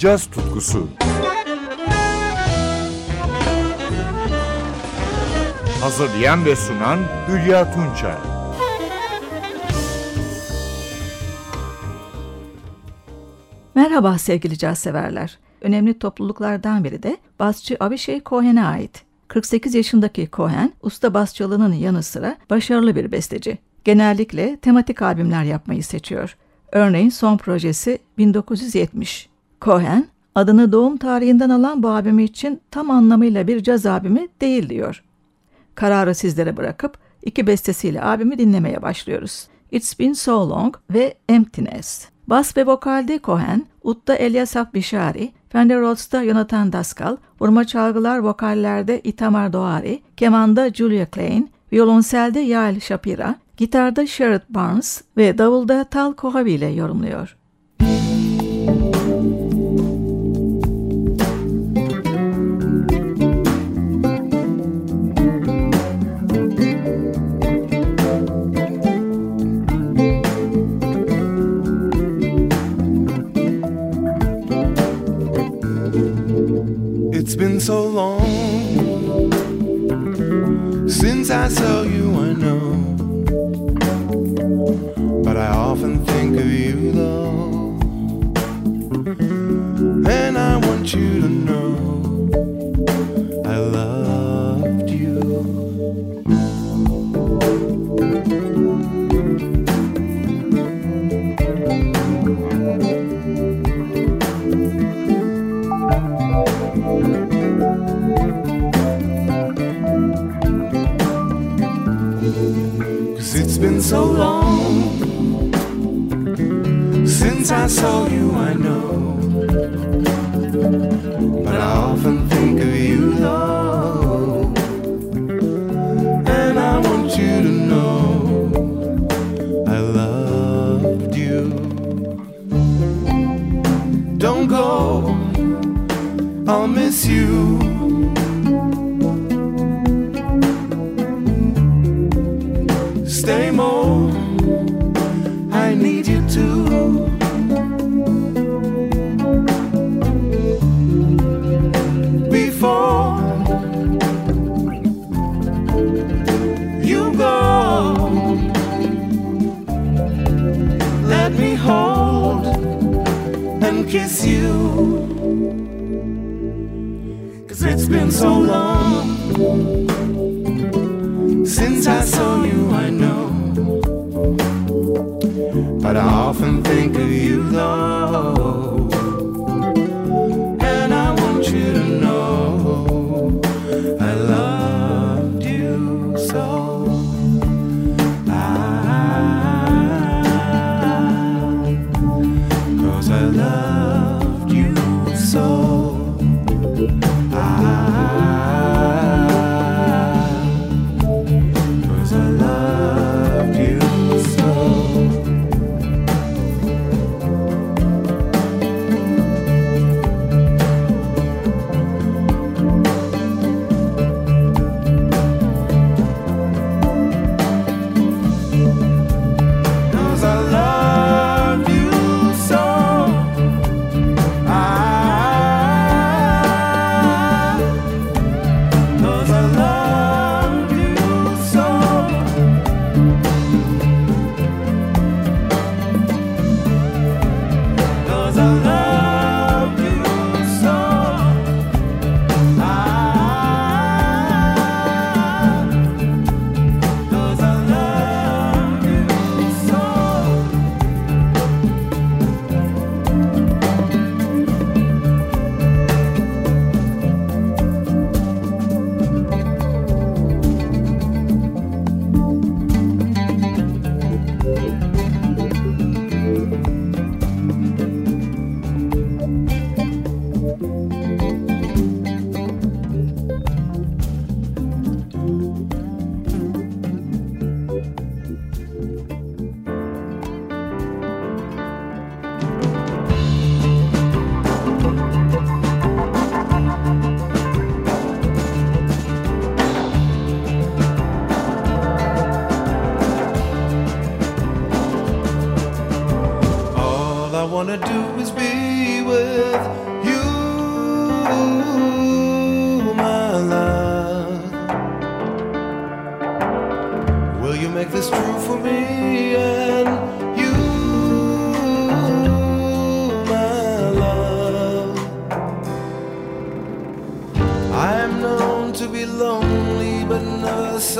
caz tutkusu. Hazırlayan ve sunan Hülya Tunçay. Merhaba sevgili caz severler. Önemli topluluklardan biri de basçı Abishai Cohen'e ait. 48 yaşındaki Cohen, usta basçılığının yanı sıra başarılı bir besteci. Genellikle tematik albümler yapmayı seçiyor. Örneğin son projesi 1970. Cohen, adını doğum tarihinden alan bu albümü için tam anlamıyla bir caz albümü değil diyor. Kararı sizlere bırakıp iki bestesiyle albümü dinlemeye başlıyoruz. It's Been So Long ve Emptiness. Bas ve vokalde Cohen, Utta Elyasaf Bishari, Fender Rhodes'ta Jonathan Daskal, vurma çalgılar vokallerde Itamar Doğari, kemanda Julia Klein, violonselde Yael Shapira, gitarda Sherrod Barnes ve davulda Tal Kohavi ile yorumluyor. So long since I saw you, I know. But I often think of you, though. And I want you to know so long since I saw you, I know. But I often kiss you. Cause it's been so long since I saw you, I know. But I often think of you, though.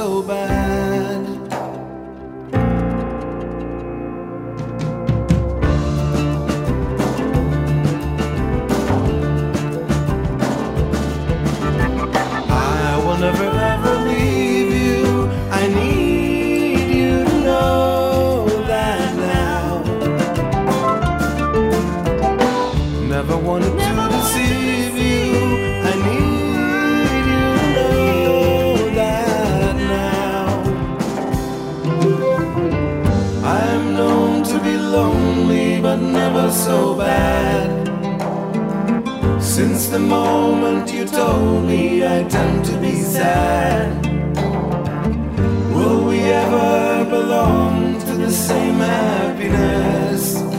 So bad. So bad. Since the moment you told me I tend to be sad. Will we ever belong to the same happiness?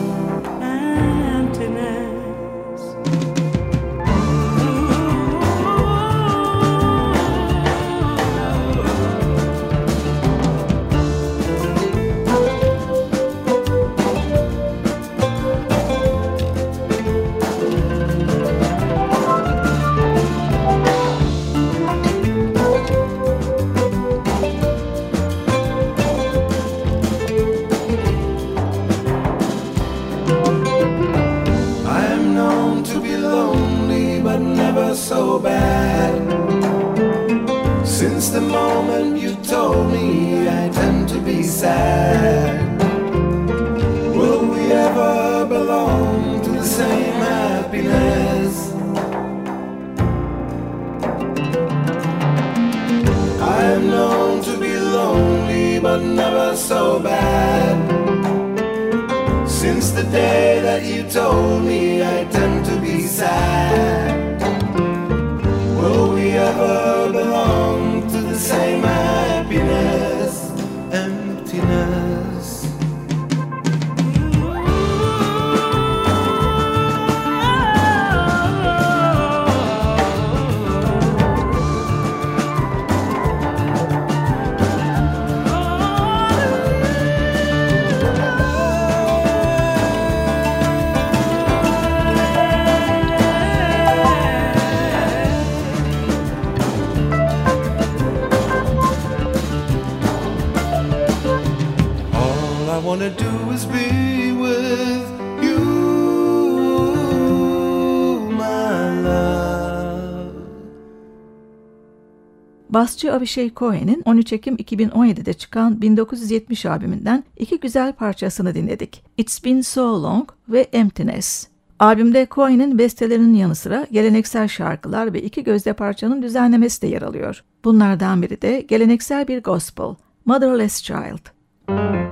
Bad. Since the day that you told me I tend Basçı Avishai Cohen'in 13 Ekim 2017'de çıkan 1970 albümünden iki güzel parçasını dinledik. It's Been So Long ve Emptiness. Albümde Cohen'in bestelerinin yanı sıra geleneksel şarkılar ve iki gözde parçanın düzenlemesi de yer alıyor. Bunlardan biri de geleneksel bir gospel, Motherless Child. Sometimes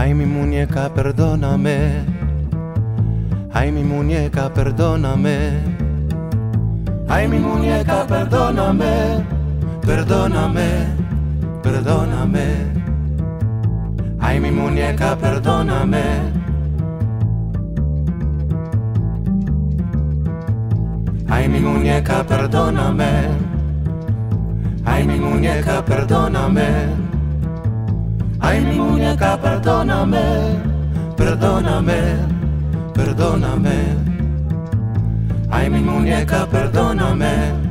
Ay mi muñeca, perdóname. Ay mi muñeca, perdóname. Ay mi muñeca, perdóname. Perdóname, perdóname. Ay mi muñeca, perdóname. Ay mi muñeca, perdóname. Ay mi muñeca, perdóname. Ay, mi muñeca, perdóname, perdóname, perdóname. Ay, mi muñeca, perdóname.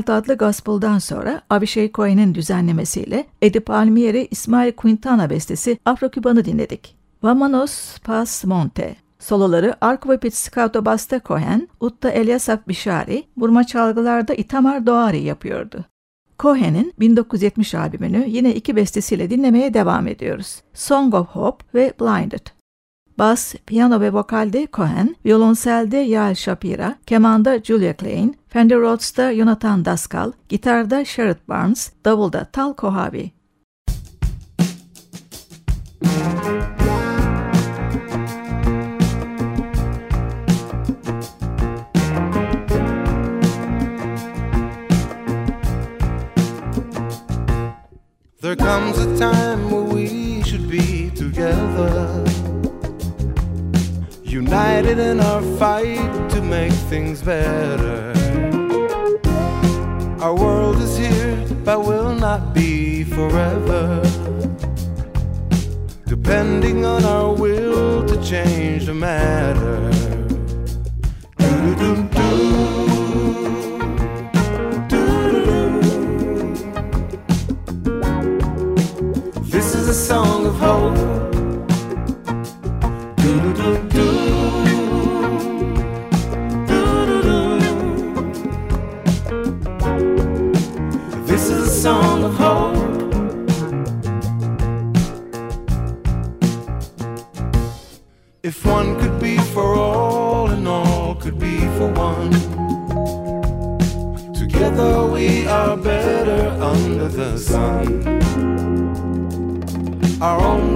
Child adlı gospel'dan sonra Abishai Cohen'in düzenlemesiyle Eddie Palmieri, İsmail Quintana bestesi Afro-Küban'ı dinledik. Vamanos Pas Monte. Soloları arko ve basta Cohen, utta Eliasaf Bishari, burma çalgılarda Itamar Doğari yapıyordu. Cohen'in 1970 albümünü yine iki bestesiyle dinlemeye devam ediyoruz. Song of Hope ve Blinded. Bas, piyano ve vokalde Cohen, violonselde Yael Shapira, kemanda Julia Klein, Fender Rhodes'ta Jonathan Daskal, gitarda Sherrod Barnes, davulda Tal Kohavi. There comes a time where we should be together United in our fight to make things better Our world is here, but will not be forever. Depending on our will to change the matter. This is a song of hope.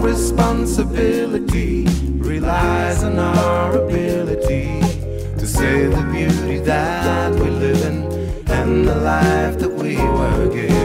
Responsibility relies on our ability to save the beauty that we live in and the life that we were given.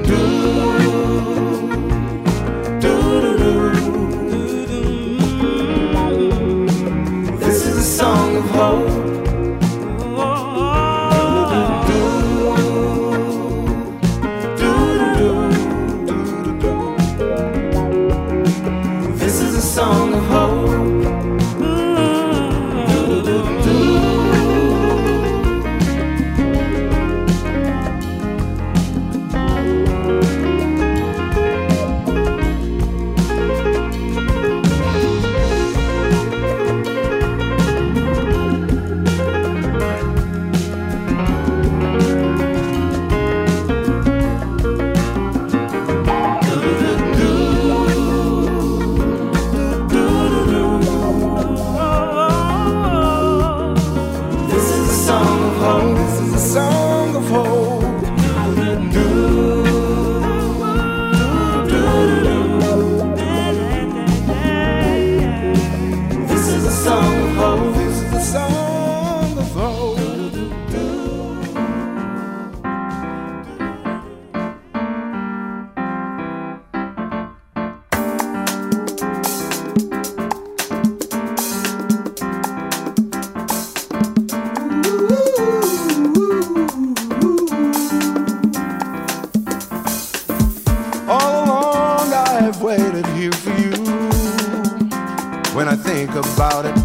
When I think about it,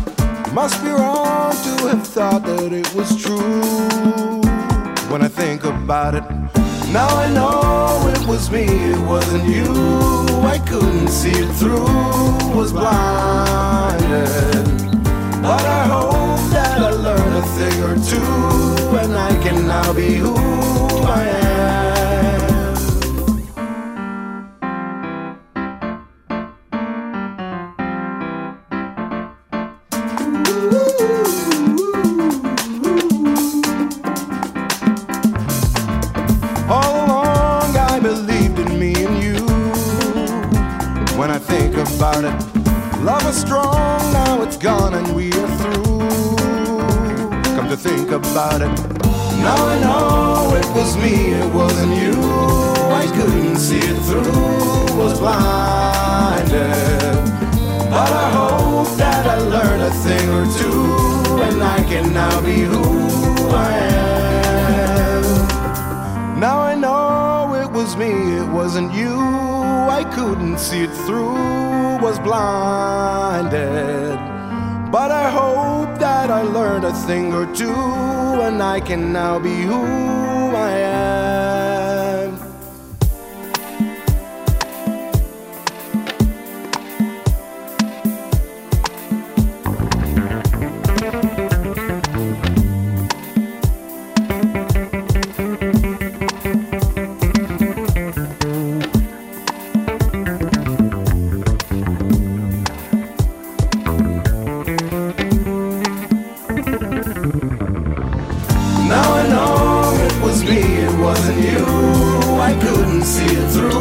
must be wrong to have thought that it was true. When I think about it, now I know it was me, it wasn't you. I couldn't see it through, was blinded. But I hope that I learned a thing or two, and I can now be who I am. Was me, it wasn't you. I couldn't see it through, was blinded. But I hope that I learned a thing or two, and I can now be who I am. Now I know it was me, it wasn't you. I couldn't see it through, was blinded. But I hope that I learned a thing or two, and I can now be who I am. See it through,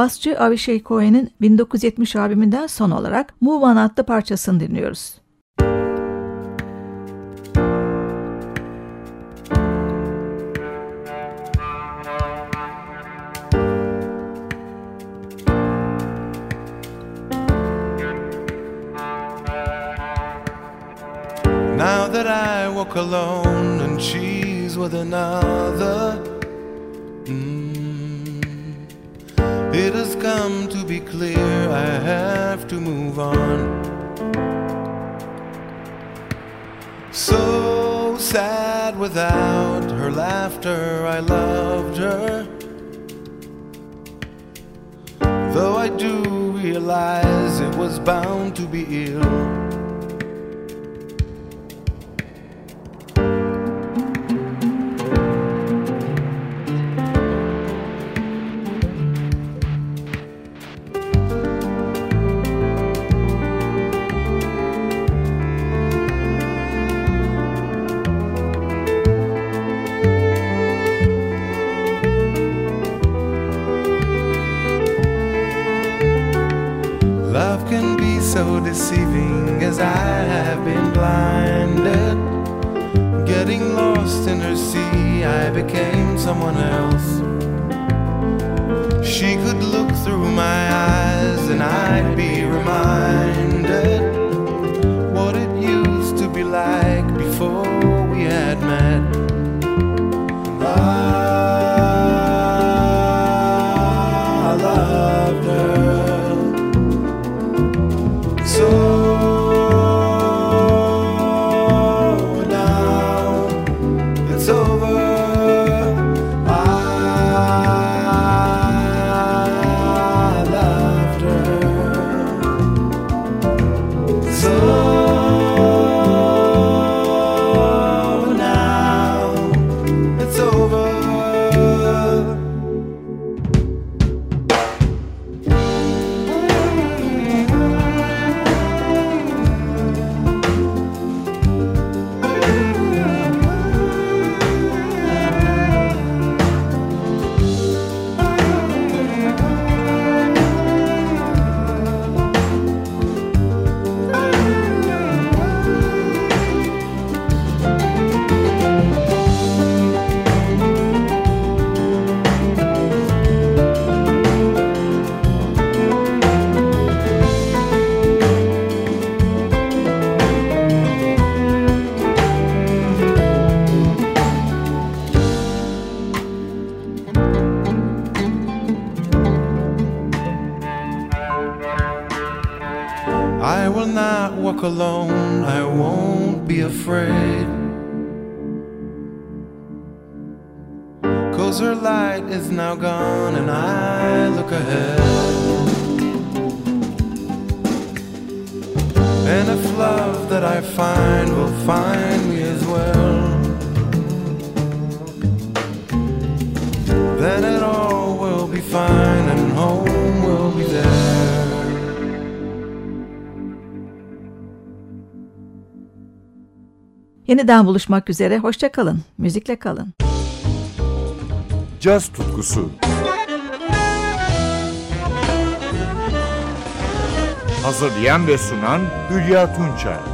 Basçı Avishai Cohen'in 1970 albümünden son olarak Move On adlı parçasını dinliyoruz. Now that I walk alone and she's with another, mm, it has come to be clear I have to move on. So sad without her laughter, I loved her. Though I do realize it was bound to be ill. So deceiving as I have been blinded. Getting lost in her sea, I became someone else. She could look through my eyes and I'd will not walk alone, I won't be afraid. Cause her light is now gone, and I look ahead. And if love that I find will find me as well, Yeniden buluşmak üzere. Hoşça kalın. Müzikle kalın. Caz tutkusu. Hazırlayan ve sunan Hülya Tunçay.